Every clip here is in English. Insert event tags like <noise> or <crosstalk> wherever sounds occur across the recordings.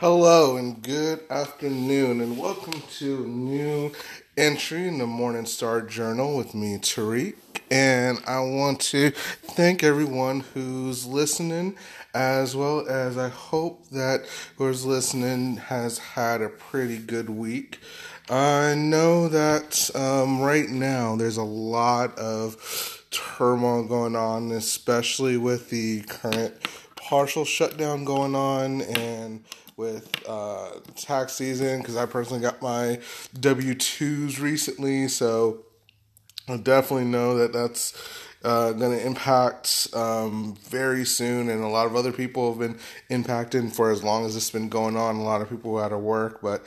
Hello and good afternoon, and welcome to a new entry in the Morning Star Journal with me, Tariq. And I want to thank everyone who's listening, as well as I hope that who's listening has had a pretty good week. I know that um, right now there's a lot of turmoil going on, especially with the current partial shutdown going on and tax season because I personally got my W 2s recently. So I definitely know that that's uh, going to impact um, very soon. And a lot of other people have been impacted for as long as this has been going on. A lot of people out of work. But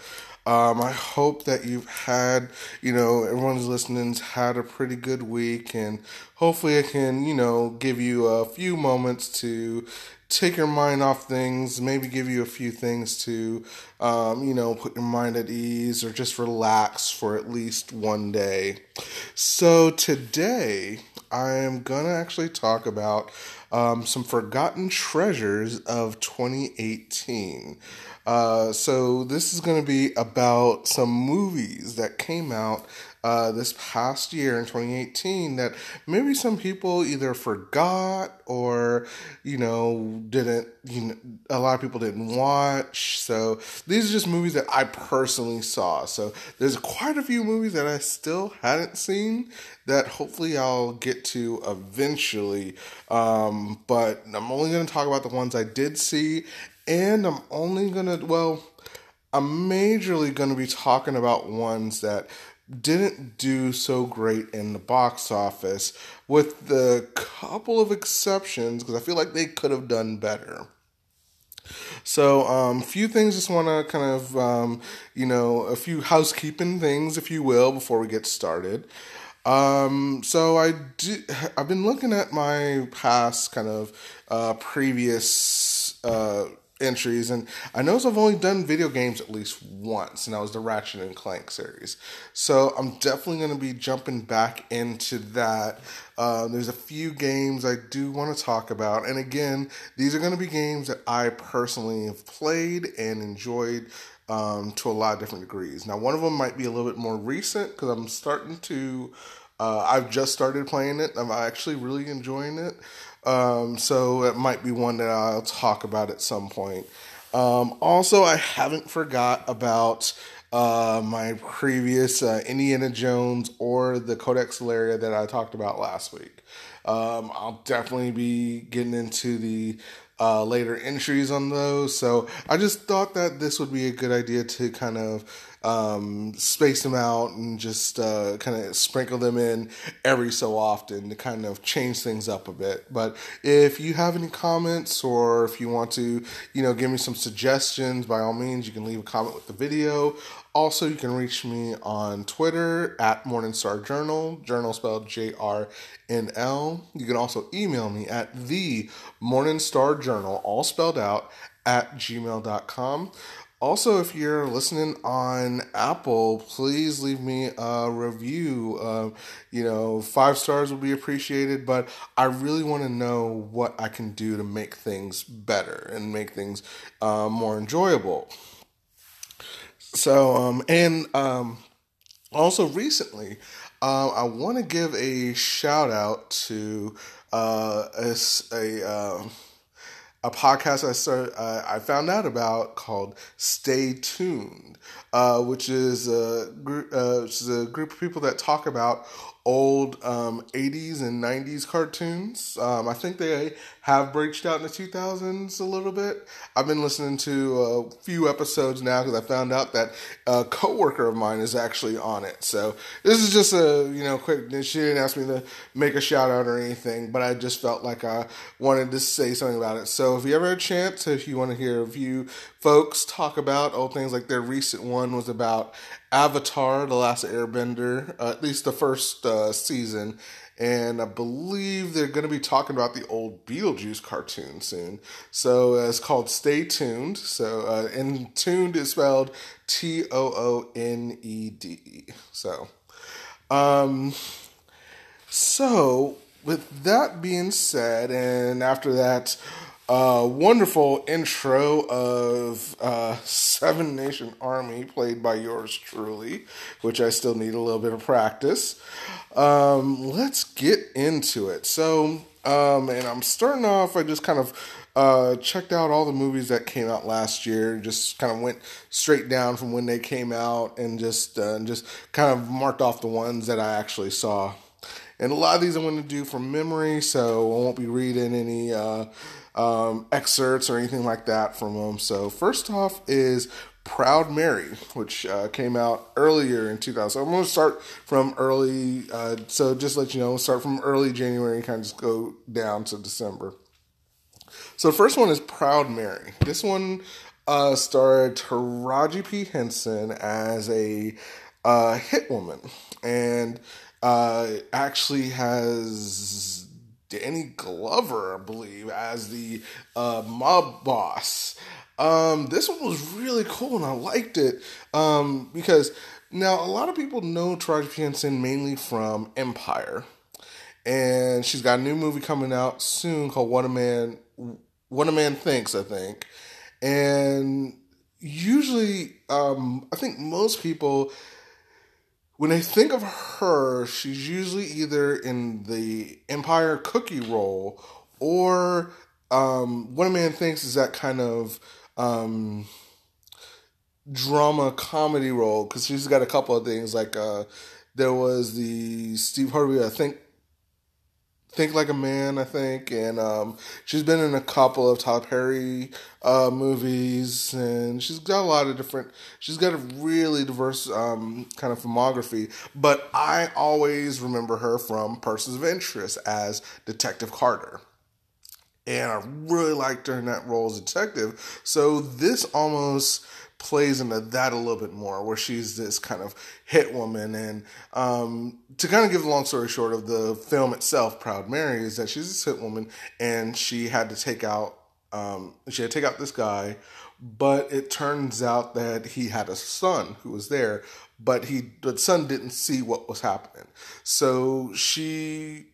um, I hope that you've had, you know, everyone's listening's had a pretty good week, and hopefully, I can, you know, give you a few moments to take your mind off things, maybe give you a few things to, um, you know, put your mind at ease or just relax for at least one day. So, today, I am going to actually talk about um, some forgotten treasures of 2018. Uh, so this is going to be about some movies that came out uh, this past year in 2018 that maybe some people either forgot or you know didn't you know a lot of people didn't watch. So these are just movies that i personally saw. So there's quite a few movies that i still hadn't seen that hopefully i'll get to eventually. Um, but i'm only going to talk about the ones i did see and i'm only going to well i'm majorly going to be talking about ones that didn't do so great in the box office, with the couple of exceptions, because I feel like they could have done better. So, a um, few things just want to kind of, um, you know, a few housekeeping things, if you will, before we get started. Um, so I do, I've been looking at my past kind of uh, previous uh, entries, and I know I've only done video games at least once, and that was the Ratchet and Clank series. So I'm definitely going to be jumping back into that. Uh, there's a few games I do want to talk about, and again, these are going to be games that I personally have played and enjoyed um, to a lot of different degrees. Now, one of them might be a little bit more recent because I'm starting to. Uh, I've just started playing it. I'm actually really enjoying it. Um, so it might be one that I'll talk about at some point. Um, also, I haven't forgot about uh, my previous uh, Indiana Jones or the Codex Alera that I talked about last week. Um, I'll definitely be getting into the uh, later entries on those. So I just thought that this would be a good idea to kind of um, space them out and just uh, kind of sprinkle them in every so often to kind of change things up a bit. But if you have any comments or if you want to, you know, give me some suggestions, by all means, you can leave a comment with the video. Also, you can reach me on Twitter at Morningstar Journal, journal spelled J R N L. You can also email me at the Morningstar Journal, all spelled out, at gmail.com. Also, if you're listening on Apple, please leave me a review. Uh, you know, five stars would be appreciated, but I really want to know what I can do to make things better and make things uh, more enjoyable. So, um, and um, also recently, uh, I want to give a shout out to uh, a, a uh, a podcast I started, uh, I found out about called Stay Tooned, uh, which is a group, uh, which is a group of people that talk about old um, 80s and 90s cartoons. Um, I think they have branched out in the 2000s a little bit. I've been listening to a few episodes now because I found out that a coworker of mine is actually on it. So this is just a you know quick. She didn't ask me to make a shout out or anything, but I just felt like I wanted to say something about it. So if you ever had a chance, if you want to hear a few folks talk about old things, like their recent one was about Avatar: The Last Airbender, uh, at least the first uh, season, and I believe they're going to be talking about the old Beetlejuice cartoon soon. So uh, it's called Stay Tooned. So uh, and tuned is spelled T O O N E D. So, um, so with that being said, and after that wonderful intro of uh, <laughs> Seven Nation Army, played by yours truly, which I still need a little bit of practice. Um, let's get into it. So, um, and I'm starting off, I just kind of uh, checked out all the movies that came out last year. Just kind of went straight down from when they came out, and just uh, just kind of marked off the ones that I actually saw. And a lot of these I'm going to do from memory, so I won't be reading any uh, um, excerpts or anything like that from them. So first off is Proud Mary, which uh, came out earlier in 2000. So I'm going to start from early, uh, so just let you know, start from early January and kind of just go down to December. So the first one is Proud Mary. This one uh, starred Taraji P. Henson as a uh, hit woman and uh, actually has Danny Glover, I believe, as the uh, mob boss. Um, this one was really cool and I liked it um, because now a lot of people know Taraji P. Henson mainly from Empire. And she's got a new movie coming out soon called What a Man what a Man Thinks, I think. And usually, um, I think most people, when I think of her, she's usually either in the Empire cookie role or um, What a Man Thinks is that kind of um, drama comedy role because she's got a couple of things like uh, there was the Steve Harvey, I think Think Like a Man, I think, and um, she's been in a couple of Tyler Perry uh, movies, and she's got a lot of different. She's got a really diverse um, kind of filmography, but I always remember her from Persons of Interest as Detective Carter. And I really liked her in that role as detective. So this almost plays into that a little bit more, where she's this kind of hit woman. And um, to kind of give the long story short of the film itself, Proud Mary, is that she's this hit woman and she had to take out um, she had to take out this guy, but it turns out that he had a son who was there, but he the son didn't see what was happening. So she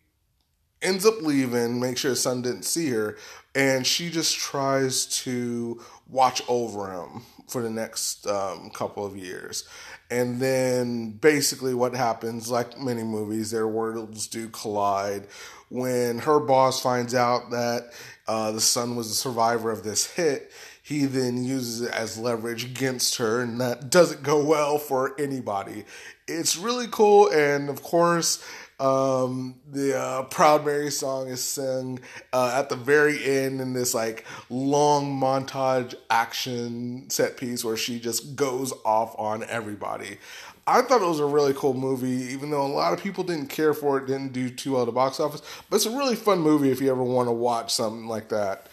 ends up leaving, make sure his son didn't see her, and she just tries to watch over him for the next um, couple of years. And then basically, what happens, like many movies, their worlds do collide. When her boss finds out that uh, the son was a survivor of this hit, he then uses it as leverage against her, and that doesn't go well for anybody. It's really cool, and of course, um, the uh, Proud Mary song is sung uh, at the very end in this like long montage action set piece where she just goes off on everybody. I thought it was a really cool movie, even though a lot of people didn't care for it, didn't do too well at the box office. But it's a really fun movie if you ever want to watch something like that.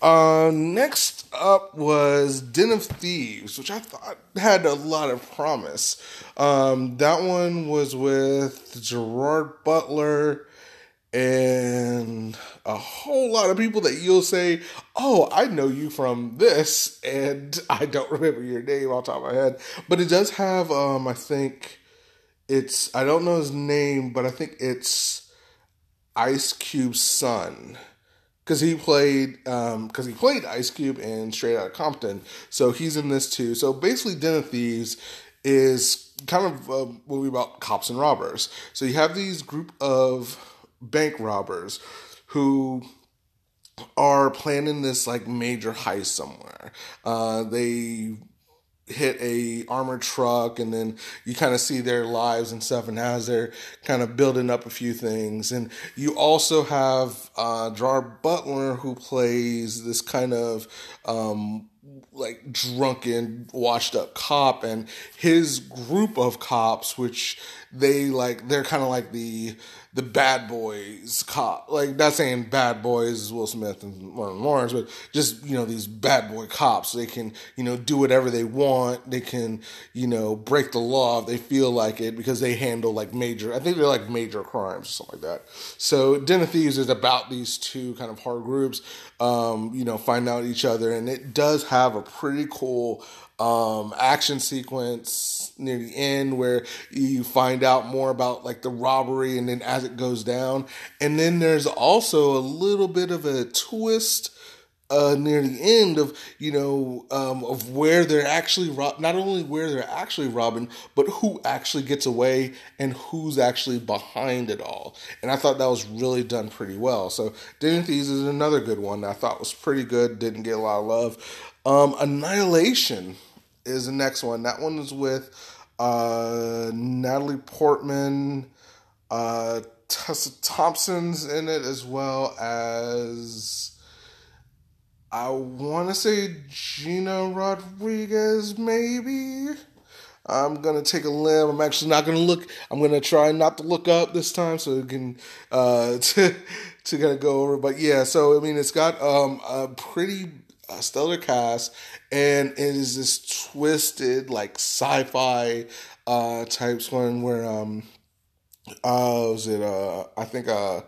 Uh, next up was Den of Thieves, which I thought had a lot of promise. Um, that one was with Gerard Butler and a whole lot of people that you'll say, Oh, I know you from this, and <laughs> I don't remember your name off top of my head. But it does have, um, I think it's, I don't know his name, but I think it's Ice Cube's son because he played because um, he played Ice Cube in Straight Outta Compton, so he's in this too. So basically, Den of Thieves is kind of a movie about cops and robbers. So you have these group of bank robbers who are planning this like major heist somewhere. Uh, they hit a armored truck and then you kind of see their lives and stuff and as they're kind of building up a few things. And you also have uh Gerard Butler who plays this kind of um like drunken washed up cop and his group of cops which they like they're kind of like the the bad boys cop. Like not saying bad boys is will smith and martin lawrence but just you know these bad boy cops. They can you know do whatever they want. They can you know break the law if they feel like it because they handle like major i think they're like major crimes or something like that. So den of thieves is about these two kind of hard groups um you know find out each other and it does have a pretty cool um, action sequence near the end where you find out more about like the robbery and then as it goes down. And then there's also a little bit of a twist uh, near the end of you know um, of where they're actually rob- not only where they're actually robbing, but who actually gets away and who's actually behind it all. And I thought that was really done pretty well. So of Thieves is another good one I thought was pretty good. Didn't get a lot of love. Um, Annihilation is the next one. That one is with uh, Natalie Portman. Uh, Tessa Thompson's in it as well as I want to say Gina Rodriguez, maybe. I'm gonna take a limb. I'm actually not gonna look. I'm gonna try not to look up this time, so it can uh, <laughs> to to kind of go over. But yeah, so I mean, it's got um, a pretty uh, stellar cast, and it is this twisted like sci-fi uh, types one where um, uh, was it uh, I think uh,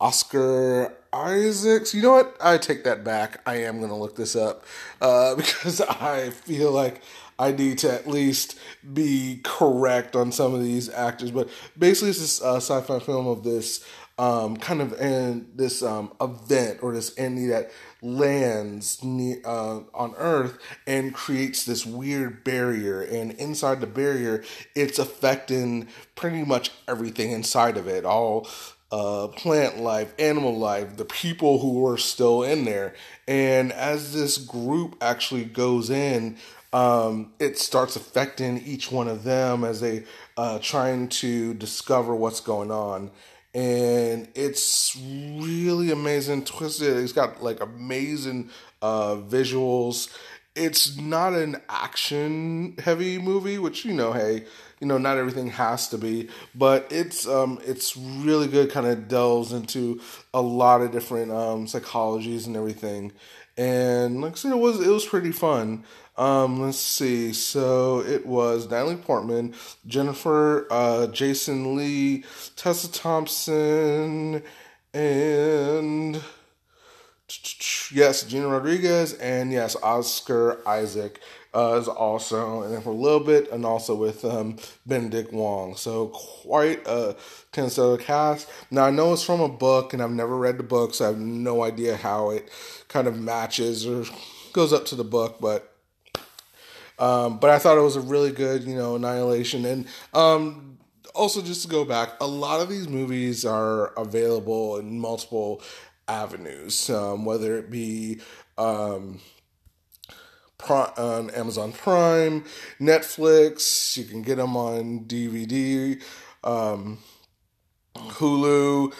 Oscar Isaacs. You know what? I take that back. I am to look this up uh, <laughs> because I feel like I need to at least be correct on some of these actors. But basically, it's this uh, sci-fi film of this um, kind of and this um, event or this entity that lands near, uh, on Earth and creates this weird barrier. And inside the barrier, it's affecting pretty much everything inside of it. All uh, plant life, animal life, the people who are still in there. And as this group actually goes in, um, it starts affecting each one of them as they uh, trying to discover what's going on. And it's really amazing, twisted. It's got like amazing uh, visuals. It's not an action heavy movie, which you know, hey, you know not everything has to be but it's um it's really good kind of delves into a lot of different um psychologies and everything and like I said it was it was pretty fun um let's see so it was Natalie Portman Jennifer uh Jason Lee Tessa Thompson and yes, Gina Rodriguez, and yes, Oscar Isaac uh, is also, and then for a little bit, and also with um, Benedict Wong. So quite a considered cast. Now I know it's from a book, and I've never read the book, so I have no idea how it kind of matches or goes up to the book, but. Um, but I thought it was a really good, you know, annihilation, and um, also just to go back, a lot of these movies are available in multiple avenues, um, whether it be um, on Amazon Prime, Netflix. You can get them on DVD, um, Hulu.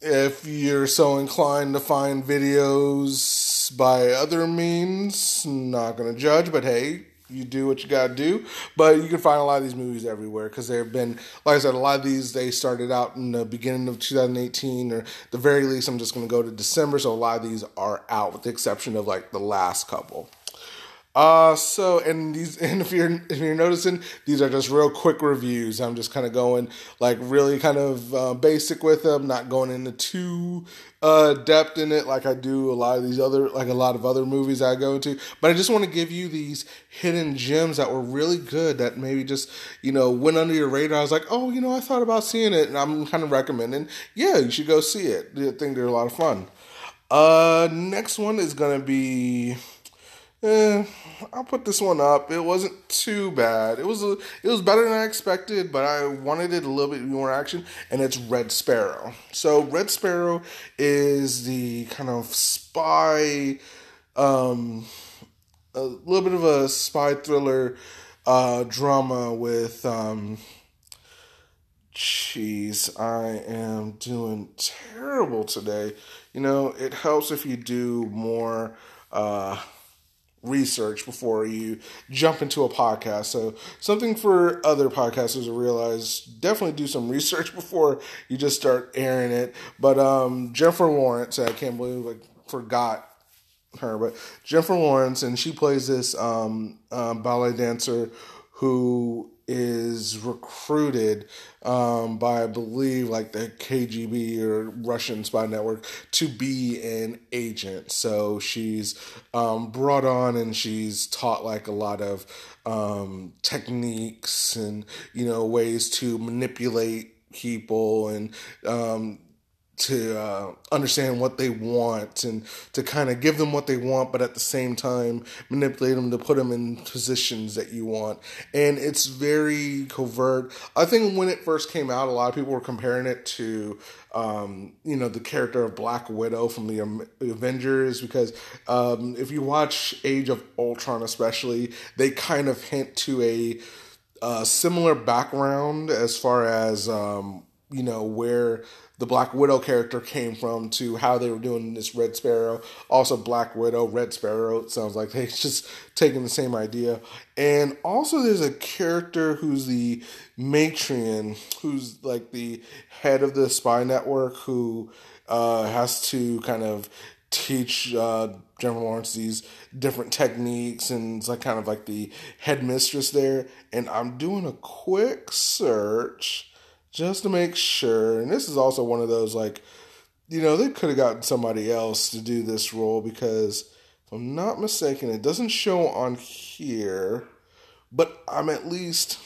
If you're so inclined to find videos by other means, not going to judge, but hey, you do what you gotta do. But you can find a lot of these movies everywhere because there have been, like I said, a lot of these they started out in the beginning of 2018, or the very least, I'm just gonna go to December. So a lot of these are out, with the exception of like the last couple. Uh, so and these <laughs> and if you're if you're noticing, these are just real quick reviews. I'm just kind of going like really kind of uh, basic with them, not going into too uh, depth in it like I do a lot of these other like a lot of other movies I go into. But I just want to give you these hidden gems that were really good that maybe just you know went under your radar. I was like, oh, you know, I thought about seeing it, and I'm kind of recommending. Yeah, you should go see it. I think they're a lot of fun. Uh, next one is gonna be eh, I'll put this one up. It wasn't too bad. It was a, it was better than I expected, but I wanted it a little bit more action. And it's Red Sparrow. So Red Sparrow is the kind of spy, um, a little bit of a spy thriller uh, drama with. Um, Jeez, I am doing terrible today. You know, it helps if you do more. Uh, research before you jump into a podcast. So something for other podcasters to realize, definitely do some <laughs> research before you just start airing it. But um, Jennifer Lawrence, I can't believe I forgot her, but Jennifer Lawrence, and she plays this um, uh, ballet dancer who is recruited um, by I believe like the KGB or Russian spy network to be an agent. So she's um, brought on and she's taught like a lot of um, techniques and you know ways to manipulate people and um, to uh, understand what they want and to kind of give them what they want, but at the same time manipulate them to put them in positions that you want. And it's very covert. I think when it first came out, a lot of people were comparing it to, um, you know, the character of Black Widow from the Avengers, because um, if you watch Age of Ultron, especially, they kind of hint to a uh, similar background as far as, um, you know, where the Black Widow character came from to how they were doing this Red Sparrow. Also, Black Widow, Red Sparrow. It sounds like they <laughs> just taking the same idea. And also, there's a character who's the matron, who's like the head of the spy network, who uh, has to kind of teach uh, Jennifer Lawrence these different techniques, and it's like kind of like the headmistress there. And I'm doing a quick search just to make sure. And this is also one of those like, you know, they could have gotten somebody else to do this role because if I'm not mistaken, it doesn't show on here, but I'm at least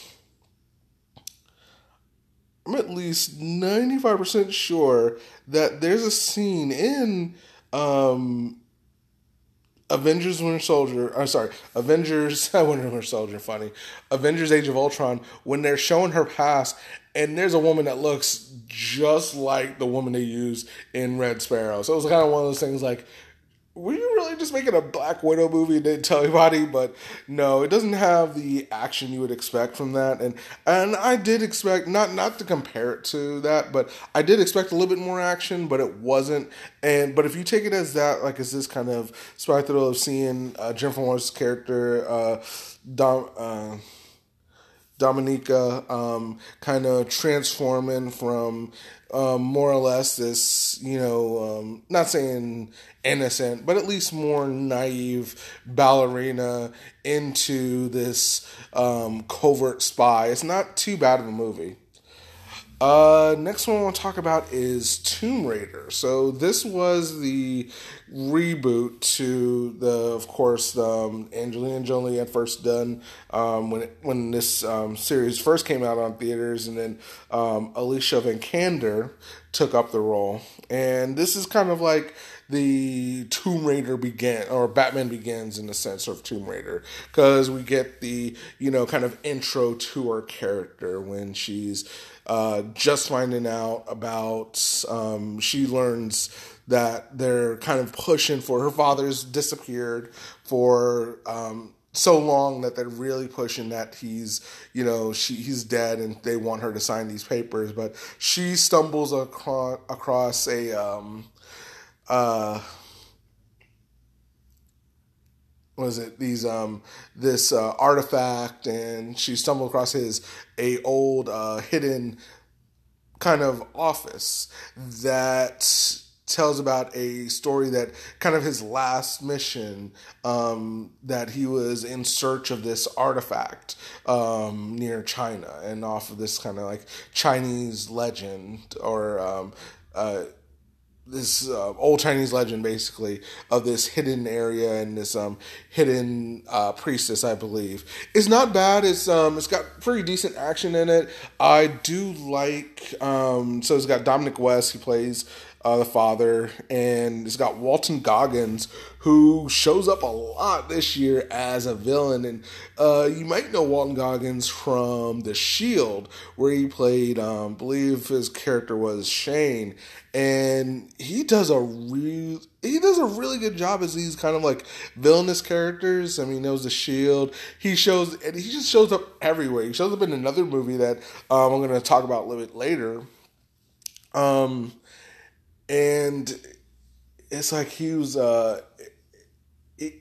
I'm at least 95% sure that there's a scene in um Avengers Winter Soldier, I'm sorry, Avengers I <laughs> wonder Winter Soldier, funny. Avengers Age of Ultron, when they're showing her past, and there's a woman that looks just like the woman they use in Red Sparrow. So it was kind of one of those things like, were you really just making a Black Widow movie and didn't tell anybody? But no, it doesn't have the action you would expect from that. And and I did expect not not to compare it to that, but I did expect a little bit more action, but it wasn't. And but if you take it as that, like as this kind of thrill of seeing uh, Jennifer Lawrence's character, uh, Dom. Uh, Dominika um, kind of transforming from um, more or less this, you know, um, not saying innocent, but at least more naive ballerina into this um, covert spy. It's not too bad of a movie. Uh, next one I want to talk about is Tomb Raider. So this was the reboot to the, of course, the, um, Angelina Jolie had first done um, when it, when this um, series first came out on theaters, and then um, Alicia Vikander took up the role. And this is kind of like the Tomb Raider began or Batman begins in the sense of Tomb Raider because we get the you know kind of intro to her character when she's uh, just finding out about um, she learns that they're kind of pushing for her father's disappeared for um, so long that they're really pushing that he's you know she he's dead and they want her to sign these papers but she stumbles across across a um uh was it? These um this uh, artifact and she stumbled across his a old uh, hidden kind of office that tells about a story that kind of his last mission um, that he was in search of this artifact um, near China and off of this kind of like Chinese legend or um, uh, this uh, old Chinese legend, basically, of this hidden area and this um, hidden uh, priestess, I believe. It's not bad. It's um, it's got pretty decent action in it. I do like. Um, so it's got Dominic West. He plays uh, the father, and it's got Walton Goggins, who shows up a lot this year as a villain. And uh, you might know Walton Goggins from The Shield, where he played, um, believe his character was Shane, and he does a real he does a really good job as these kind of like villainous characters. I mean, there was The Shield. He shows and he just shows up everywhere. He shows up in another movie that um, I'm going to talk about a little bit later. Um, and it's like he was. Uh,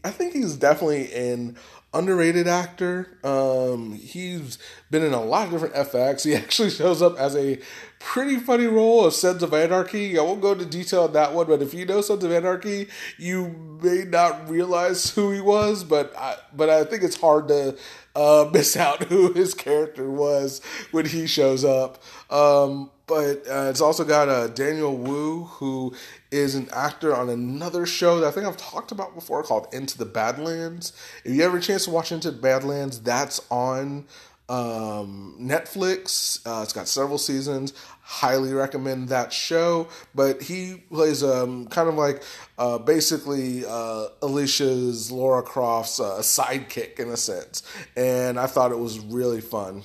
I think he's definitely an underrated actor. Um, he's been in a lot of different FX. He <laughs> actually shows up as a pretty funny role of Sons of Anarchy. I won't go into detail on that one, but if you know Sons of Anarchy, you may not realize who he was. But I, but I think it's hard to uh, <laughs> miss out who his character was when he shows up. Um, but uh, it's also got uh, Daniel Wu, who is an actor on another show that I think I've talked about before called Into the Badlands. If you ever a chance to watch Into the Badlands, that's on um, Netflix. Uh, it's got several seasons. Highly recommend that show. But he plays um, kind of like uh, basically uh, Alicia's Lara Croft's uh, sidekick in a sense, and I thought it was really fun.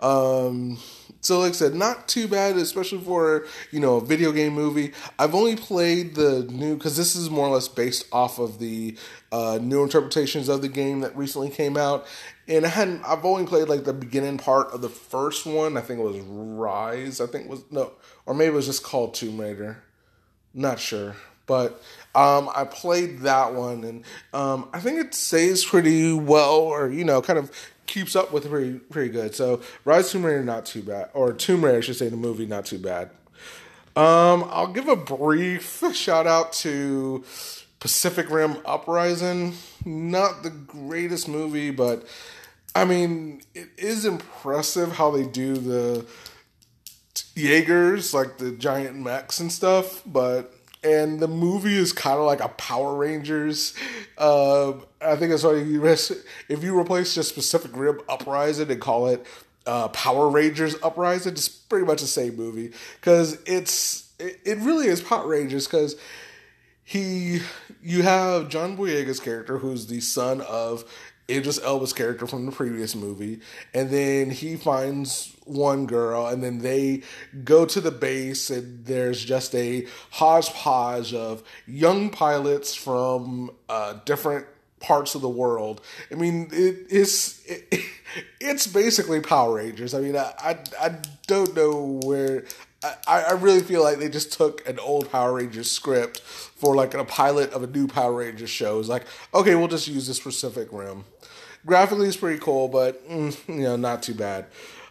Um, so, like I said, not too bad, especially for you know a video game movie. I've only played the new because this is more or less based off of the uh, new interpretations of the game that recently came out, and I hadn't. I've only played like the beginning part of the first one. I think it was Rise. I think was no, or maybe it was just called Tomb Raider. Not sure, but um, I played that one, and um, I think it stays pretty well, or you know, kind of keeps up with pretty pretty good. So Rise Tomb Raider not too bad, or Tomb Raider I should say the movie not too bad. Um, I'll give a brief shout out to Pacific Rim Uprising. Not the greatest movie, but I mean it is impressive how they do the Jaegers, like the giant mechs and stuff, but and the movie is kind of like a Power Rangers. Uh, I think that's why you if you replace just Pacific Rim Uprising and call it uh, Power Rangers Uprising, it's pretty much the same movie because it's it, it really is Power Rangers because he you have John Boyega's character who's the son of Idris Elba's character from the previous movie, and then he finds one girl, and then they go to the base, and there's just a hodgepodge of young pilots from uh, different parts of the world. I mean, it, it's it, <laughs> it's basically Power Rangers. I mean, I I, I don't know where. I, I really feel like they just took an old Power Rangers script for like a pilot of a new Power Rangers show. It's like, okay, we'll just use this Pacific Rim. Graphically, it's pretty cool, but mm, you know, not too bad.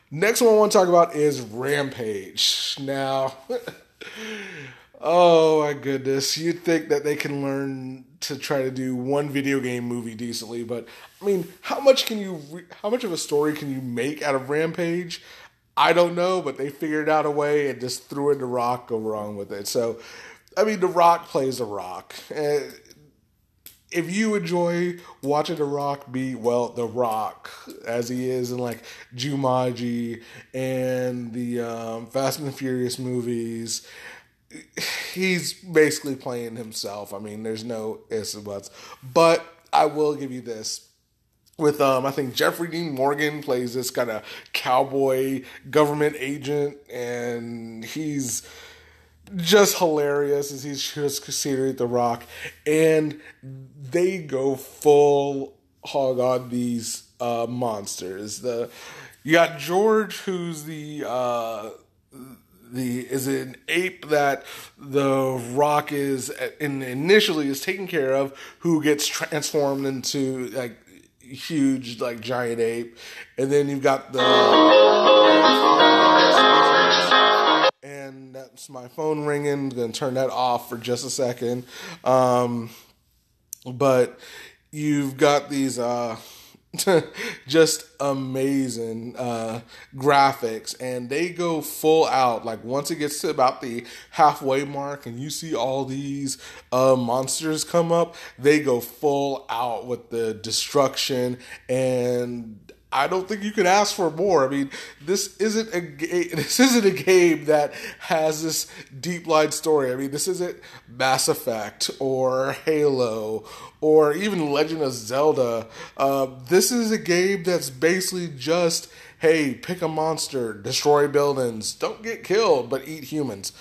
Next one I want to talk about is Rampage. Now, <laughs> oh my goodness, you'd think that they can learn to try to do one video game movie decently, but I mean, how much can you, how much of a story can you make out of Rampage? I don't know, but they figured out a way and just threw in the Rock, go wrong with it. So, I mean, The Rock plays The Rock. Uh, if you enjoy watching The Rock be well, The Rock as he is in like Jumanji and the um, Fast and the Furious movies, he's basically playing himself. I mean, there's no ifs and buts. But I will give you this. With um, I think Jeffrey Dean Morgan plays this kind of cowboy government agent, and he's just hilarious as he's just considered the rock. And they go full hog on these uh, monsters. The you got george who's the uh, the is an ape that the rock is in, initially is taken care of who gets transformed into like huge like giant ape. And then you've got the that's my phone ringing. I'm gonna turn that off for just a second. Um, but you've got these uh, <laughs> just amazing uh, graphics, and they go full out. Like once it gets to about the halfway mark, and you see all these uh, monsters come up, they go full out with the destruction and I don't think you could ask for more. I mean, this isn't a <laughs> this isn't a game that has this deep line story. I mean, this isn't Mass Effect or Halo or even Legend of Zelda. Uh, this is a game that's basically just hey, pick a monster, destroy buildings, don't get killed, but eat humans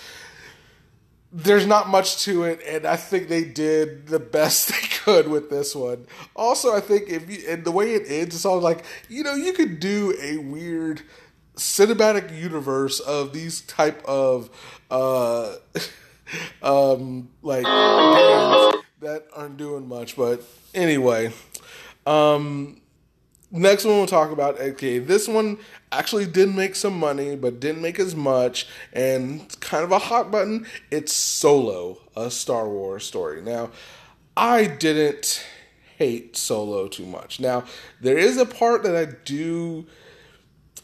there's not much to it, and I think they did the best <laughs> they could with this one. Also, I think if you and the way it ends, it's all like you know you could do a weird cinematic universe of these type of uh <laughs> um like games that aren't doing much, but anyway, um next one we'll talk about okay this one actually did make some money but didn't make as much and kind of a hot button it's solo a star wars story now i didn't hate solo too much. Now there is a part that i do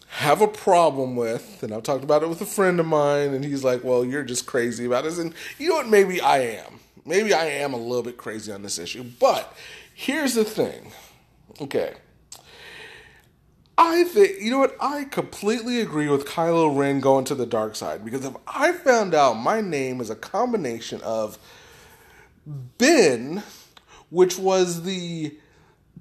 have a problem with and i've talked about it with a friend of mine and he's like well you're just crazy about this and you know what? Maybe i am. Maybe i am a little bit crazy on this issue but here's the thing. Okay. I think you know what? I completely agree with Kylo Ren going to the dark side because if I found out my name is a combination of Ben, which was the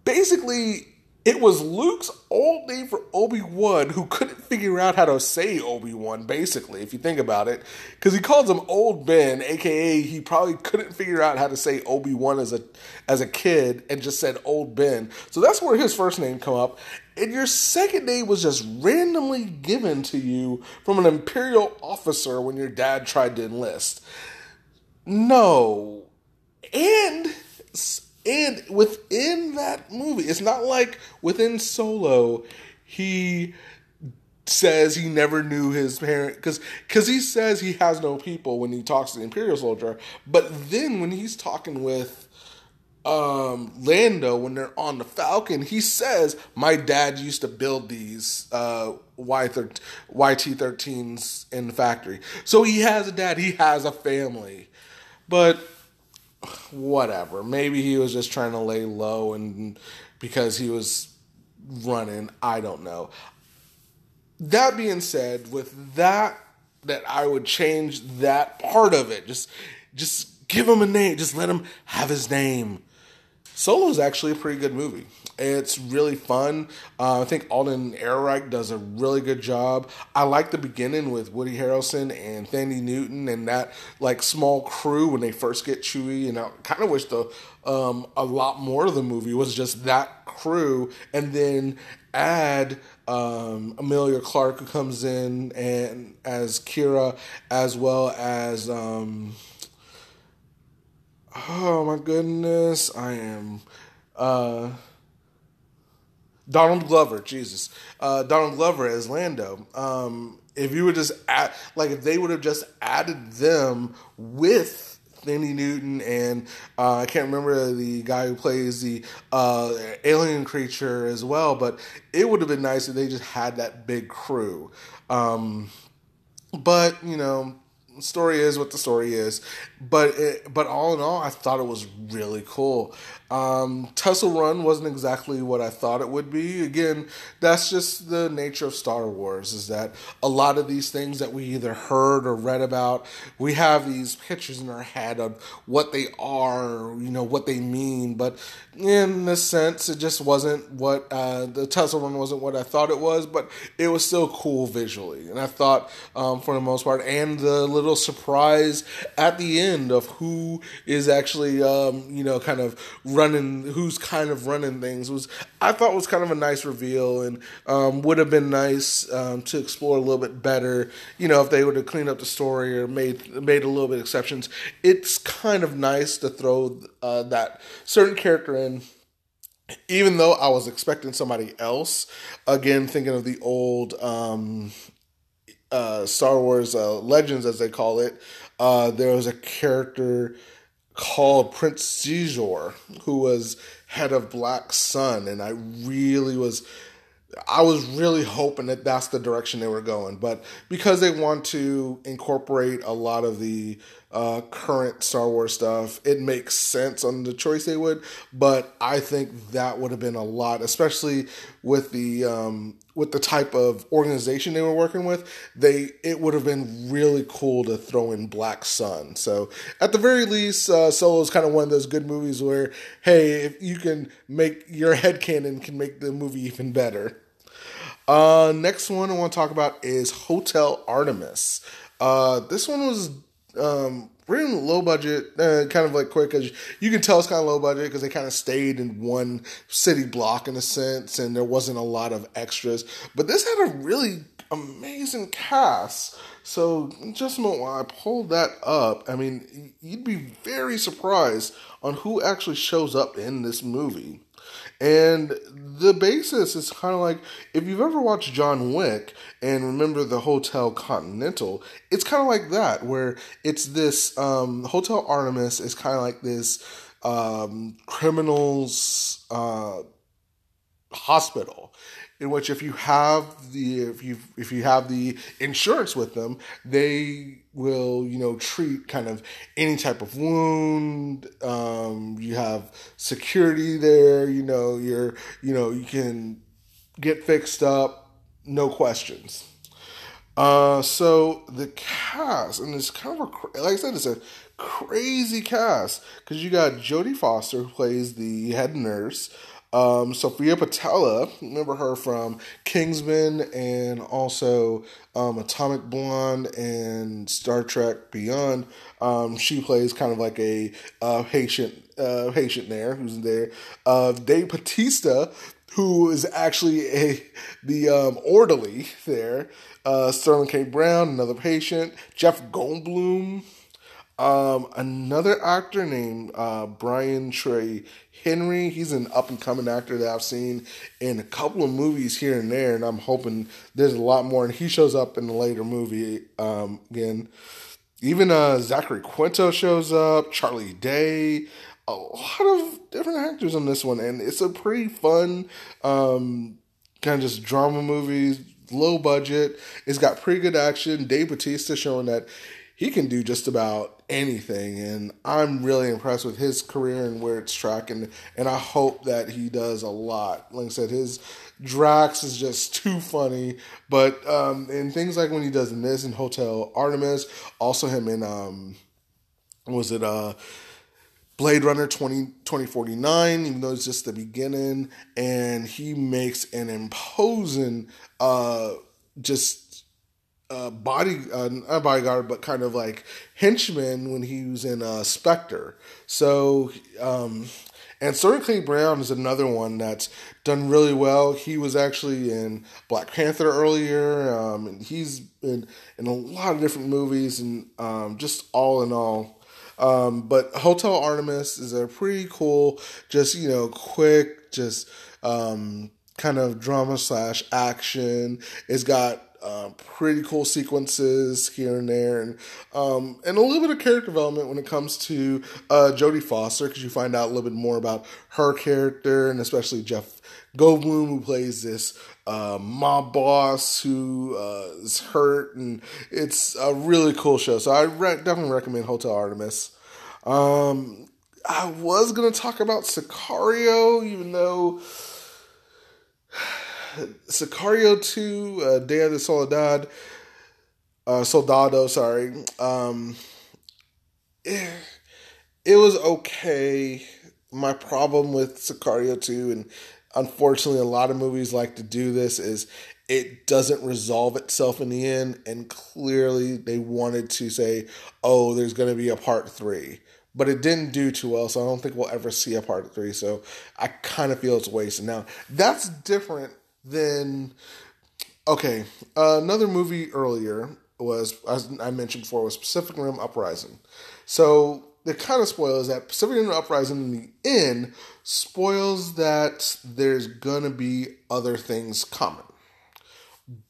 basically it was Luke's old name for Obi Wan, who couldn't figure out how to say Obi Wan. Basically, if you think about it, because he calls him Old Ben, aka he probably couldn't figure out how to say Obi Wan as a as a kid, and just said Old Ben. So that's where his first name come up. And your second name was just randomly given to you from an imperial officer when your dad tried to enlist. No, and and within that movie, it's not like within Solo, he says he never knew his parent because because he says he has no people when he talks to the Imperial soldier, but then when he's talking with um Lando when they're on the Falcon, he says my dad used to build these uh Y YT thirteens in the factory. So he has a dad, he has a family. But whatever. Maybe he was just trying to lay low and because he was running. I don't know. That being said, with that, that I would change that part of it. Just, just give him a name. Just let him have his name. Solo is actually a pretty good movie. It's really fun. Uh, I think Alden Ehrenreich does a really good job. I like the beginning with Woody Harrelson and Thandie Newton and that like small crew when they first get Chewie. And I kind of wish the um, a lot more of the movie was just that crew, and then add um, Emilia Clarke who comes in and as Qi'ra, as well as. Um, oh my goodness, I am. Uh, Donald Glover, Jesus, uh, Donald Glover as Lando. Um, if you would just add, like, if they would have just added them with Thandie Newton and uh, I can't remember the guy who plays the uh, alien creature as well, but it would have been nice if they just had that big crew. Um, but you know, story is what the story is. But it, but all in all, I thought it was really cool. Um, Kessel Run wasn't exactly what I thought it would be. Again, that's just the nature of Star Wars. Is that a lot of these things that we either heard or read about, we have these pictures in our head of what they are, you know, what they mean. But in a sense, it just wasn't what uh, the Kessel Run wasn't what I thought it was. But it was still cool visually, and I thought um, for the most part, and the little surprise at the end of who is actually, um, you know, kind of running, who's kind of running things was, I thought was kind of a nice reveal and um, would have been nice um, to explore a little bit better, you know, if they would have cleaned up the story or made made a little bit exceptions. It's kind of nice to throw uh, that certain character in even though I was expecting somebody else, again, thinking of the old um, uh, Star Wars uh, Legends, as they call it, uh, there was a character called Prince Xizor who was head of Black Sun, and I really was. I was really hoping that that's the direction they were going, but because they want to incorporate a lot of the uh, current Star Wars stuff, it makes sense on the choice they would. But I think that would have been a lot, especially with the um, with the type of organization they were working with. They it would have been really cool to throw in Black Sun. So at the very least, uh, Solo is kind of one of those good movies where hey, if you can make your head canon can make the movie even better. Uh, next one I want to talk about is Hotel Artemis. Uh, this one was um, really low budget, uh, kind of like quick because you can tell it's kind of low budget because they kind of stayed in one city block in a sense, and there wasn't a lot of extras. But this had a really amazing cast. So just a moment while I pull that up, I mean, you'd be very surprised on who actually shows up in this movie. And the basis is kind of like if you've ever watched John Wick and remember the Hotel Continental, it's kind of like that, where it's this um, Hotel Artemis is kind of like this um, criminals uh, hospital in which if you have the if you if you have the insurance with them, they will you know treat kind of any type of wound. Um, you have security there. You know you're you know you can get fixed up, no questions. Uh, so the cast, and it's kind of a like I said, it's a crazy cast because you got Jodie Foster who plays the head nurse. Um, Sofia Boutella, remember her from Kingsman and also um, Atomic Blonde and Star Trek Beyond. Um, she plays kind of like a uh, patient, uh, patient there who's there. Uh, Dave Bautista, who is actually a the um, orderly there. Uh, Sterling K. Brown, another patient. Jeff Goldblum, um, another actor named uh, Brian Tyree Henry. He's an up and coming actor that I've seen in a couple of movies here and there, and I'm hoping there's a lot more. And he shows up in a later movie um, again. Even uh, Zachary Quinto shows up. Charlie Day. A lot of different actors on this one, and it's a pretty fun um, kind of just drama movie, low budget. It's got pretty good action. Dave Bautista showing that he can do just about anything. And I'm really impressed with his career and where it's tracking. And I hope that he does a lot. Like I said, his Drax is just too funny. But um, and things like when he does in this in Hotel Artemis, also him in um, was it uh Blade Runner 20, 2049, even though it's just the beginning, and he makes an imposing uh just uh, body uh, not bodyguard, but kind of like henchman when he was in uh, Spectre. So, um, and Sterling K. Brown is another one that's done really well. He was actually in Black Panther earlier, um, and he's been in a lot of different movies, and um, just all in all. Um, but Hotel Artemis is a pretty cool, just you know, quick, just um, kind of drama slash action. It's got um, pretty cool sequences here and there, and um, and a little bit of character development when it comes to uh, Jodie Foster because you find out a little bit more about her character, and especially Jeff Goldblum who plays this uh, mob boss who uh, is hurt, and it's a really cool show. So I re- definitely recommend Hotel Artemis. Um, I was gonna talk about Sicario, even though Sicario 2, uh, of the Soledad, uh, Soldado, sorry. Um, it, eh, it was okay. My problem with Sicario 2, and unfortunately, a lot of movies like to do this, is it doesn't resolve itself in the end. And clearly, they wanted to say, oh, there's going to be a part three but it didn't do too well, so I don't think we'll ever see a part three. So I kind of feel it's wasted. Now that's different then, okay, uh, another movie earlier was, as I mentioned before, was Pacific Rim Uprising. So the kind of spoils that Pacific Rim Uprising in the end spoils that there's gonna be other things coming.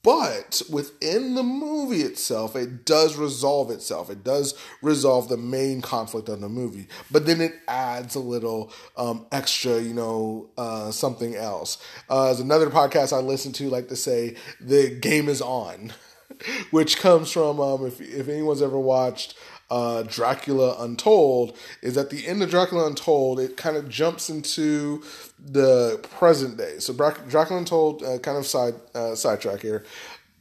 But within the movie itself, it does resolve itself. It does resolve the main conflict of the movie. But then it adds a little um, extra, you know, uh, something else. Uh, as another podcast I listen to like to say, the game is on, <laughs> which comes from, um, if, if anyone's ever watched uh, Dracula Untold is at the end of Dracula Untold, it kind of jumps into the present day. So Dracula Untold, uh, kind of side uh, sidetrack here.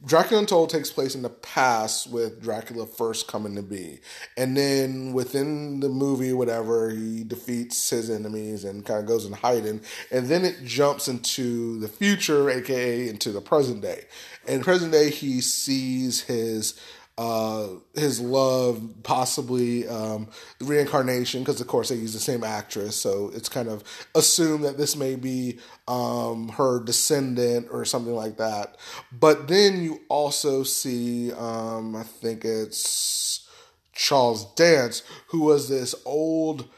Dracula Untold takes place in the past with Dracula first coming to be. And then within the movie, whatever, he defeats his enemies and kind of goes in hiding. And then it jumps into the future, aka into the present day. In present day, he sees his uh, his love, possibly um, reincarnation, because of course they use the same actress, so it's kind of assumed that this may be um, her descendant or something like that. But then you also see, um, I think it's Charles Dance, who was this old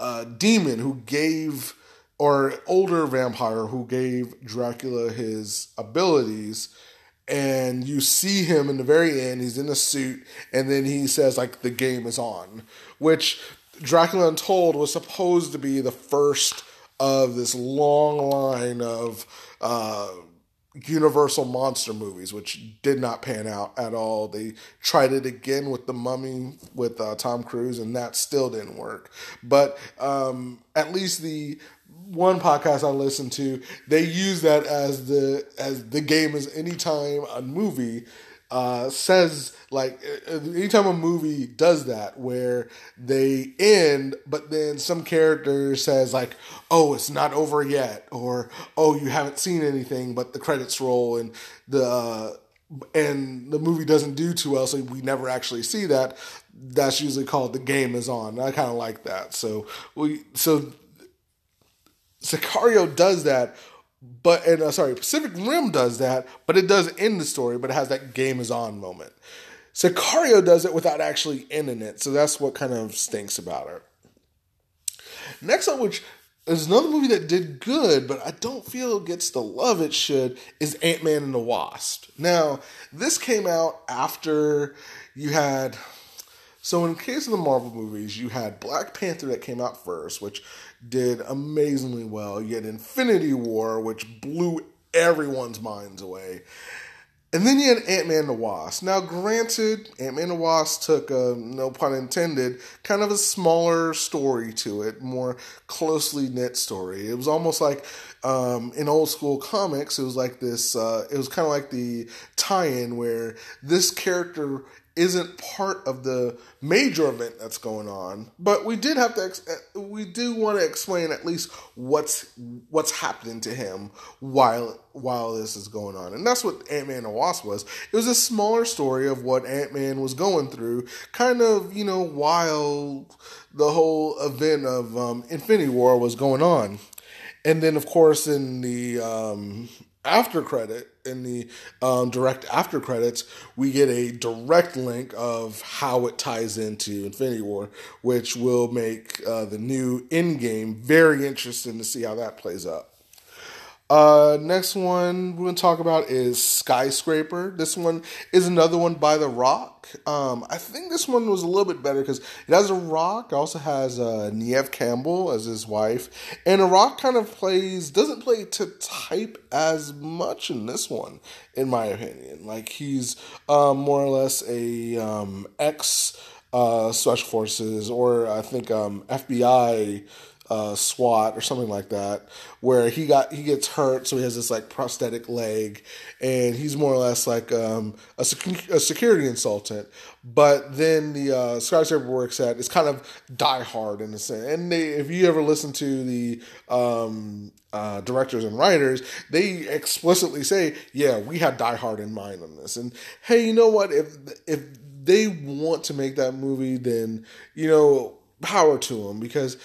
uh, demon who gave, or older vampire who gave Dracula his abilities and you see him in the very end he's in a suit and then he says like the game is on which dracula untold was supposed to be the first of this long line of uh, universal monster movies which did not pan out at all. They tried it again with the mummy with uh, tom cruise and that still didn't work. But um, at least the one podcast I listened to, they use that as the as the game is anytime a movie uh, says like uh, anytime a movie does that where they end but then some character says like oh it's not over yet or oh you haven't seen anything but the credits roll and the uh, and the movie doesn't do too well so we never actually see that. That's usually called the game is on. I kind of like that. So we so sicario does that but and uh, sorry, Pacific Rim does that, but it does end the story, but it has that game is on moment. Sicario does it without actually ending it, so that's what kind of stinks about it. Next up, which is another movie that did good, but I don't feel gets the love it should, is Ant Man and the Wasp. Now, this came out after you had. So, in case of the Marvel movies, you had Black Panther that came out first, which did amazingly well. You had Infinity War, which blew everyone's minds away. And then you had Ant Man the Wasp. Now, granted, Ant Man the Wasp took a, no pun intended, kind of a smaller story to it, more closely knit story. It was almost like um, in old school comics, it was like this, uh, it was kind of like the tie in where this character isn't part of the major event that's going on but we did have to ex- we do want to explain at least what's what's happening to him while while this is going on. And that's what ant-man and wasp was. It was a smaller story of what ant-man was going through kind of you know while the whole event of um, infinity war was going on. And then of course in the um, after credit in the um, direct after credits, we get a direct link of how it ties into Infinity War, which will make uh, the new Endgame very interesting to see how that plays out. Uh, next one we're to talk about is Skyscraper. This one is another one by The Rock. Um, I think this one was a little bit better because it has a Rock. It also has uh, Neve Campbell as his wife, and The Rock kind of plays doesn't play to type as much in this one, in my opinion. Like he's um, more or less a um, ex uh, special forces or I think um, FBI uh, SWAT or something like that, where he got he gets hurt, so he has this like prosthetic leg, and he's more or less like um, a, sec- a, security consultant. But then the uh, skyscraper works at it's kind of Die Hard in a sense. And they, if you ever listen to the um, uh, directors and writers, they explicitly say, "Yeah, we had Die Hard in mind on this." And hey, you know what? If if they want to make that movie, then you know power to them because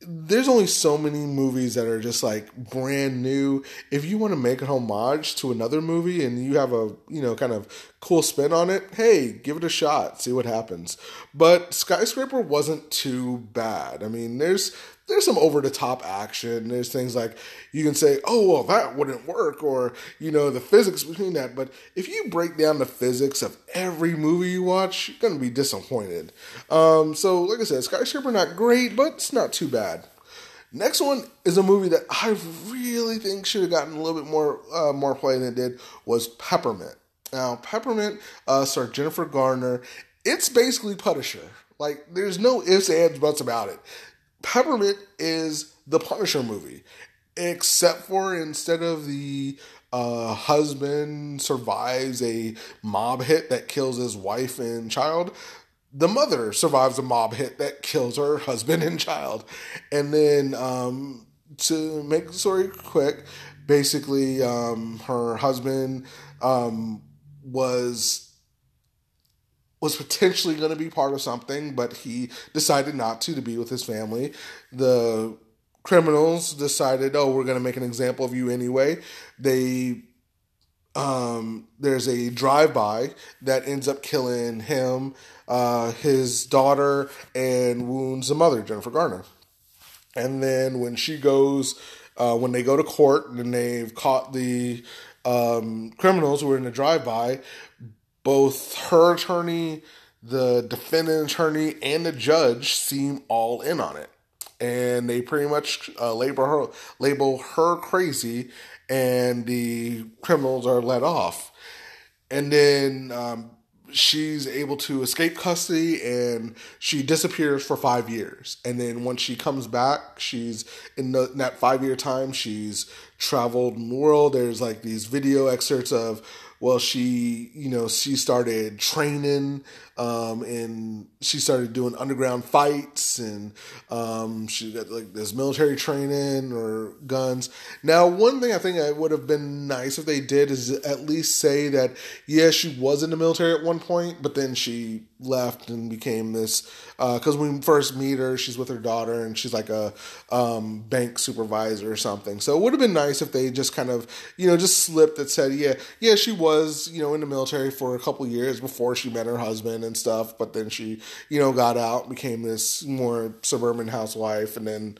there's only so many movies that are just like brand new. If you want to make a homage to another movie and you have a, you know, kind of cool spin on it, hey, give it a shot, see what happens. But Skyscraper wasn't too bad. I mean, there's there's some over the top action. There's things like you can say, oh, well, that wouldn't work, or, you know, the physics between that. But if you break down the physics of every movie you watch, you're to be disappointed. Um, so, like I said, Skyscraper not great, but it's not too bad. Next one is a movie that I really think should have gotten a little bit more uh, more play than it did was Peppermint. Now, Peppermint uh, starred Jennifer Garner. It's basically Punisher. Like, there's no ifs, ands, buts about it. Peppermint is the Punisher movie, except for instead of the uh, husband survives a mob hit that kills his wife and child, the mother survives a mob hit that kills her husband and child. And then, um, to make the story quick, basically, um, her husband um, was was potentially going to be part of something, but he decided not to to be with his family. The criminals decided, "Oh, we're going to make an example of you anyway." They um, there's a drive-by that ends up killing him, uh, his daughter, and wounds the mother, Jennifer Garner. And then when she goes, uh, when they go to court and they've caught the um, criminals who were in the drive-by, both her attorney, the defendant attorney, and the judge seem all in on it. And they pretty much uh, label her label her crazy, and the criminals are let off. And then um, she's able to escape custody and she disappears for five years. And then once she comes back, she's in, the, in that five year time, she's traveled the world. There's like these video excerpts of well, she, you know, she started training, um, and she started doing underground fights, and um, she got like this military training or guns. Now, one thing I think it would have been nice if they did is at least say that, yeah, she was in the military at one point, but then she left and became this because uh, when we first meet her she's with her daughter and she's like a um, bank supervisor or something so it would have been nice if they just kind of you know just slipped that said yeah yeah she was you know in the military for a couple years before she met her husband and stuff but then she you know got out became this more suburban housewife and then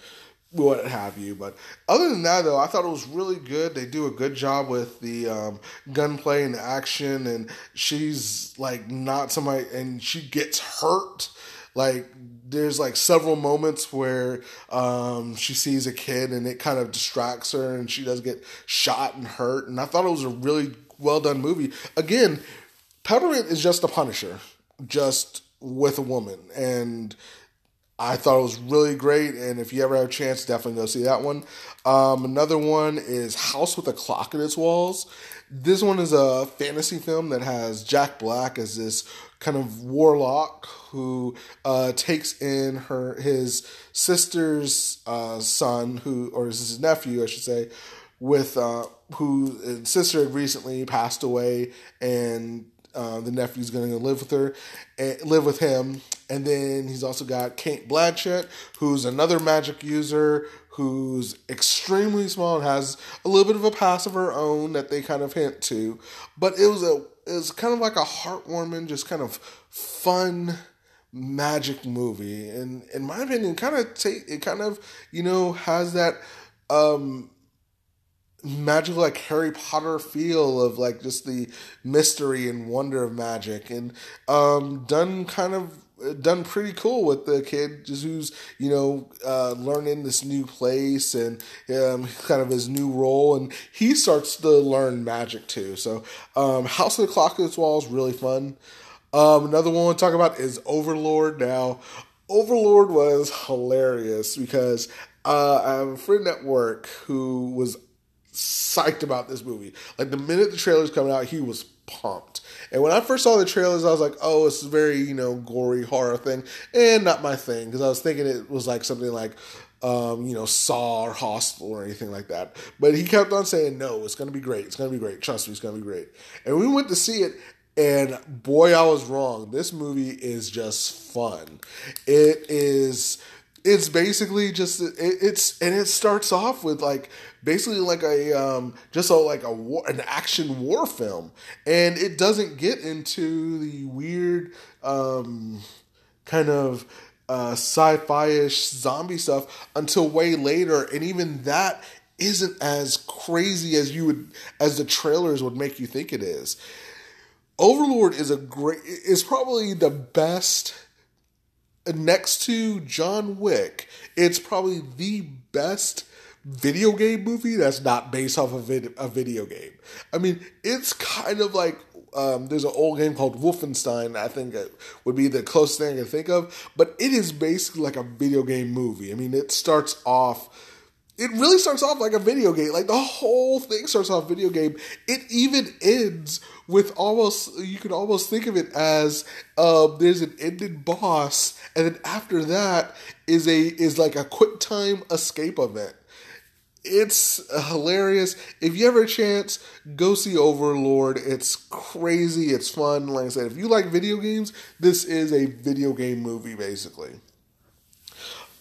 what have you. But other than that, though, I thought it was really good. They do a good job with the um, gunplay and action, and she's like not somebody, and she gets hurt. Like there's like several moments where um, she sees a kid and it kind of distracts her, and she does get shot and hurt. And I thought it was a really well done movie. Again, Peppermint is just a Punisher, just with a woman, and I thought it was really great, and if you ever have a chance, definitely go see that one. Um, another one is House with a Clock in its Walls. This one is a fantasy film that has Jack Black as this kind of warlock who uh, takes in her his sister's uh, son, who or his nephew, I should say, with uh, who sister had recently passed away, and uh, the nephew's going to live with her, and live with him, and then he's also got Cate Blanchett, who's another magic user who's extremely small and has a little bit of a past of her own that they kind of hint to. But it was a it was kind of like a heartwarming, just kind of fun magic movie. And in my opinion, kind of take it kind of, you know, has that um magical like Harry Potter feel of like just the mystery and wonder of magic and um done kind of done pretty cool with the kid just who's you know uh, learning this new place and um, kind of his new role and he starts to learn magic too. So um, house of the clock its walls really fun. Um, another one we'll talk about is overlord. Now overlord was hilarious because uh, i have a friend at work who was psyched about this movie like the minute the trailer's coming out he was pumped. And when I first saw the trailers, I was like, oh, it's a very, you know, gory horror thing. And not my thing, because I was thinking it was like something like, um, you know, Saw or Hostel or anything like that. But he kept on saying, no, it's going to be great. It's going to be great. Trust me, it's going to be great. And we went to see it, and boy, I was wrong. This movie is just fun. It is. It's basically just it, it's and it starts off with like basically like a um, just a like a war, an action war film, and it doesn't get into the weird um, kind of uh, sci-fi-ish zombie stuff until way later, and even that isn't as crazy as you would as the trailers would make you think it is. Overlord is a great is probably the best next to John Wick. It's probably the best video game movie that's not based off of a video game. I mean, it's kind of like um, there's an old game called Wolfenstein. I think it would be the closest thing I can think of, but it is basically like a video game movie. I mean, it starts off. It really starts off like a video game. Like the whole thing starts off video game. It even ends with almost you can almost think of it as um, there's an ended boss, and then after that is a is like a quick time escape event it's hilarious. If you ever a chance, go see Overlord. It's crazy. It's fun. Like I said, if you like video games, this is a video game movie, basically.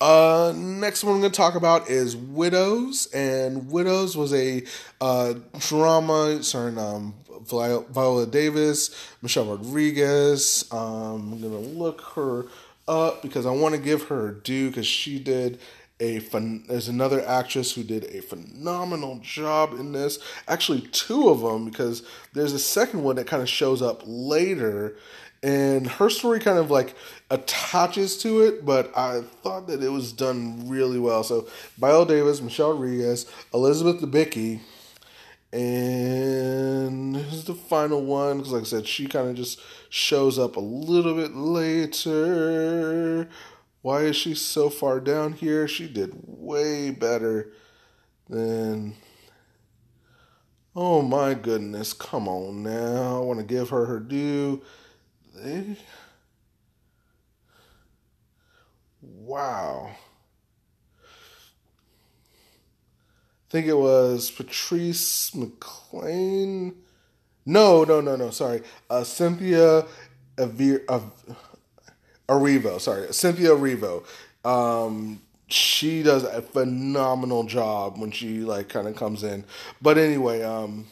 Uh, next one I'm going to talk about is Widows, and Widows was a uh, drama starring um, Viola Davis, Michelle Rodriguez. Um, I'm going to look her up because I want to give her due because she did a fun, there's another actress who did a phenomenal job in this. Actually, two of them because there's a second one that kind of shows up later, and her story kind of like attaches to it. But I thought that it was done really well. So, Viola Davis, Michelle Rodriguez, Elizabeth Debicki, And this is the final one because, like I said, she kind of just shows up a little bit later. Why is she so far down here? She did way better than. Oh my goodness, come on now. I want to give her her due. They... Wow. I think it was Patrice McClain. No, no, no, no. Sorry, uh, Cynthia Erivo. Sorry, Cynthia Erivo. Um, she does a phenomenal job when she like kind of comes in. But anyway, um,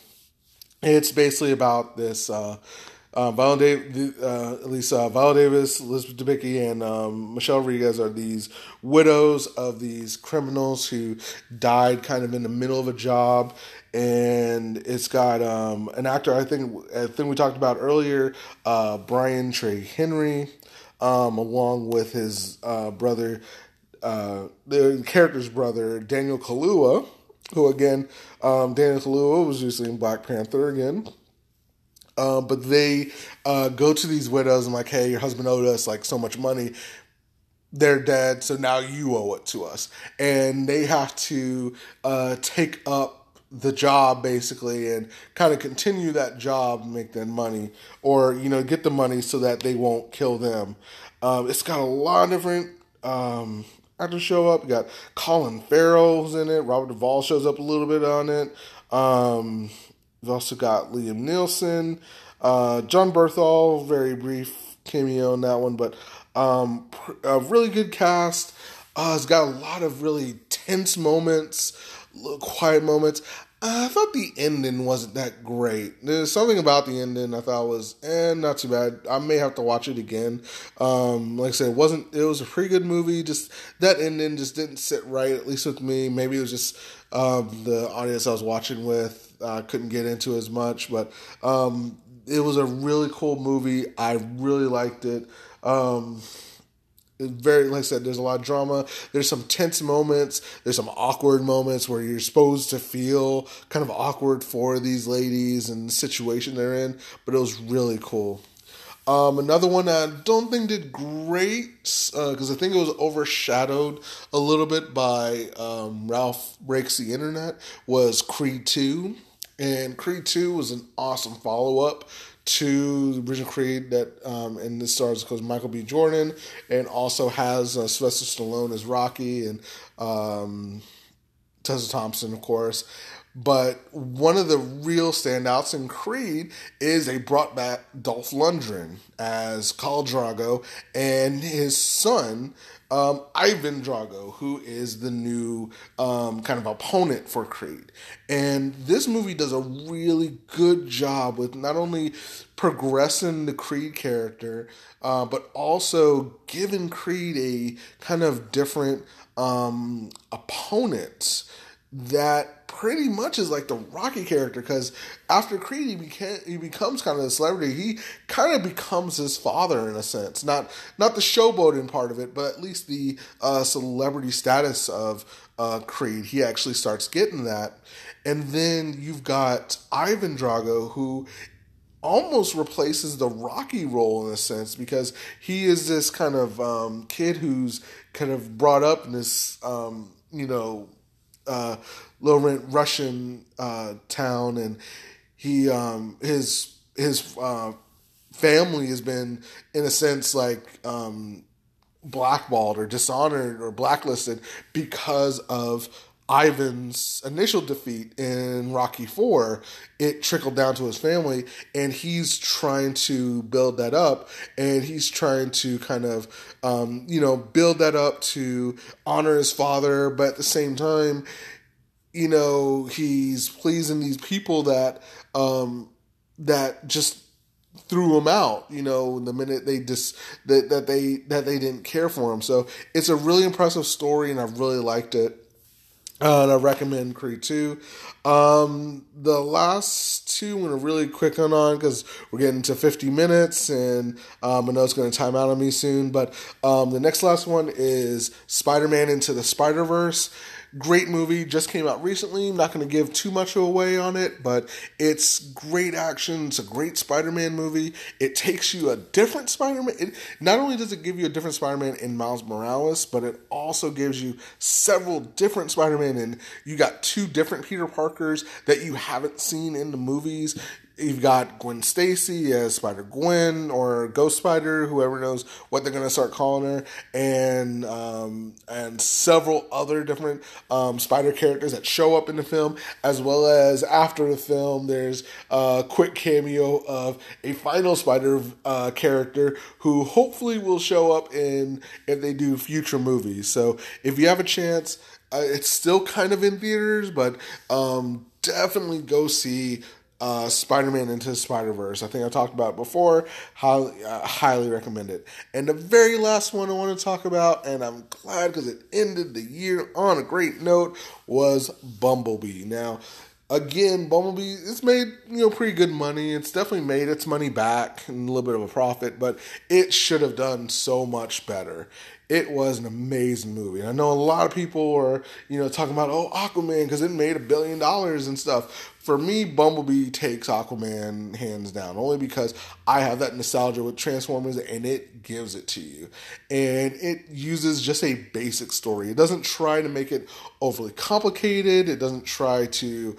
it's basically about this. Uh, uh, Viola Davis, uh, at least uh, Davis, Elizabeth Debicki, and um, Michelle Rodriguez are these widows of these criminals who died kind of in the middle of a job. And it's got um, an actor I think I think we talked about earlier, uh, Brian Tyree Henry, um, along with his uh, brother, uh, the character's brother Daniel Kaluuya, who again, um, Daniel Kaluuya was usually in Black Panther again. Uh, but they uh, go to these widows and like, hey, your husband owed us like so much money. They're dead, so now you owe it to us, and they have to uh, take up the job basically and kind of continue that job, make that money, or you know, get the money so that they won't kill them. Um, it's got a lot of different um, actors show up. You got Colin Farrell's in it. Robert Duvall shows up a little bit on it. Um, We've also got Liam Neeson, uh, Jon Bernthal, very brief cameo in that one, but um, a really good cast. Uh, it's got a lot of really tense moments, quiet moments. Uh, I thought the ending wasn't that great. There's something about the ending I thought was, eh, not too bad. I may have to watch it again. Um, like I said, it wasn't. It was a pretty good movie. Just that ending just didn't sit right, at least with me. Maybe it was just um, the audience I was watching with uh, couldn't get into as much, but um, it was a really cool movie. I really liked it. Um, very like I said, there's a lot of drama. There's some tense moments. There's some awkward moments where you're supposed to feel kind of awkward for these ladies and the situation they're in. But it was really cool. Um, another one I don't think did great because uh, I think it was overshadowed a little bit by um, Ralph Breaks the Internet was Creed 2. And Creed 2 was an awesome follow up to the original Creed that, um, and this stars, of course, Michael B. Jordan, and also has uh, Sylvester Stallone as Rocky and um, Tessa Thompson, of course. But one of the real standouts in Creed is they brought back Dolph Lundgren as Khal Drago and his son um, Ivan Drago, who is the new um, kind of opponent for Creed. And this movie does a really good job with not only progressing the Creed character, uh, but also giving Creed a kind of different um, opponent that pretty much is like the Rocky character because after Creed he became he becomes kind of a celebrity. He kind of becomes his father in a sense, not not the showboating part of it, but at least the uh, celebrity status of uh, Creed. He actually starts getting that, and then you've got Ivan Drago who almost replaces the Rocky role in a sense because he is this kind of um, kid who's kind of brought up in this um, you know uh, low rent Russian uh, town, and he um, his his uh, family has been in a sense like um, blackballed or dishonored or blacklisted because of Ivan's initial defeat in Rocky Four, it trickled down to his family, and he's trying to build that up, and he's trying to kind of, um, you know, build that up to honor his father, but at the same time, you know, he's pleasing these people that, um, that just threw him out you know the minute they just that, that they that they didn't care for him. So it's a really impressive story and i really liked it uh, and I recommend Creed 2. Um, the last two I'm going to really quick on on because we're getting to 50 minutes and um, I know it's going to time out on me soon. But um, the next last one is Spider Man Into the Spider Verse. Great movie. Just came out recently. I'm not going to give too much away on it, but it's great action. It's a great Spider-Man movie. It takes you a different Spider-Man. It, not only does it give you a different Spider-Man in Miles Morales, but it also gives you several different Spider-Man, and you got two different Peter Parkers that you haven't seen in the movies. You've got Gwen Stacy as Spider Gwen or Ghost Spider, whoever knows what they're gonna start calling her, and um, and several other different um, Spider characters that show up in the film, as well as after the film. There's a quick cameo of a final Spider uh, character who hopefully will show up in if they do future movies. So if you have a chance, uh, it's still kind of in theaters, but um, definitely go see uh, Spider-Man into Spider-Verse. I think I talked about before. Highly, uh, highly recommend it. And the very last one I want to talk about, and I'm glad because it ended the year on a great note, was Bumblebee. Now, again, Bumblebee it's made you know pretty good money. It's definitely made its money back and a little bit of a profit, but it should have done so much better. It was an amazing movie. And I know a lot of people are, you know, talking about oh Aquaman because it made a billion dollars and stuff. For me, Bumblebee takes Aquaman hands down, only because I have that nostalgia with Transformers and it gives it to you. And it uses just a basic story. It doesn't try to make it overly complicated. It doesn't try to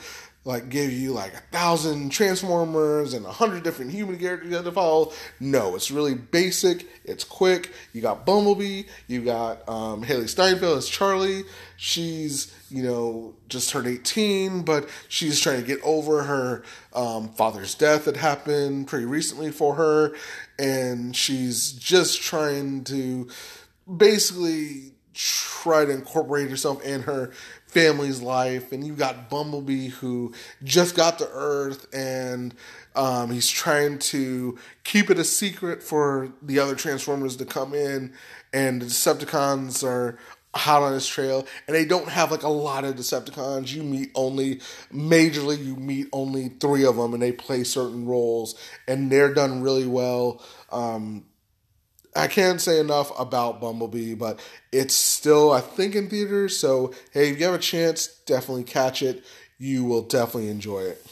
like give you like a thousand transformers and a hundred different human characters to follow. No, it's really basic. It's quick. You got Bumblebee. You got um, Hailee Steinfeld as Charlie. She's you know just turned eighteen, but she's trying to get over her um, father's death that happened pretty recently for her, and she's just trying to basically try to incorporate herself in her family's life, and you've got Bumblebee who just got to Earth and um, he's trying to keep it a secret for the other Transformers to come in, and the Decepticons are hot on his trail, and they don't have like a lot of Decepticons. You meet only majorly, you meet only three of them, and they play certain roles, and they're done really well. Um, I can't say enough about Bumblebee, but it's still, I think, in theaters. So, hey, if you have a chance, definitely catch it. You will definitely enjoy it.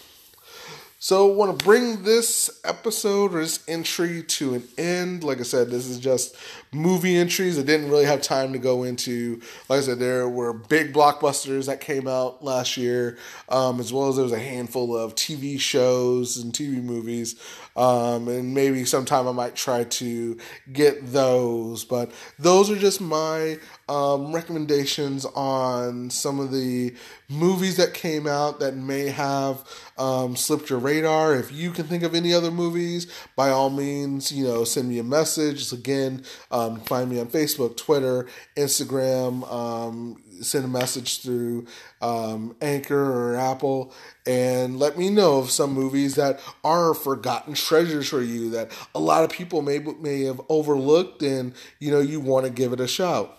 So, want to bring this episode or this entry to an end. Like I said, this is just movie entries. I didn't really have time to go into. Like I said, there were big blockbusters that came out last year, um, as well as there was a handful of TV shows and TV movies. Um, and maybe sometime I might try to get those. But those are just my um, recommendations on some of the movies that came out that may have um, slipped your radar. If you can think of any other movies, by all means, you know, send me a message. Again, um, find me on Facebook, Twitter, Instagram. Um, send a message through um, Anchor or Apple and let me know of some movies that are forgotten treasures for you that a lot of people may may have overlooked and you know you want to give it a shout.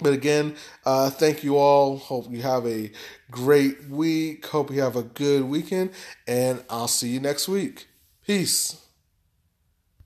But again, uh, thank you all. Hope you have a great week. Hope you have a good weekend, and I'll see you next week. Peace.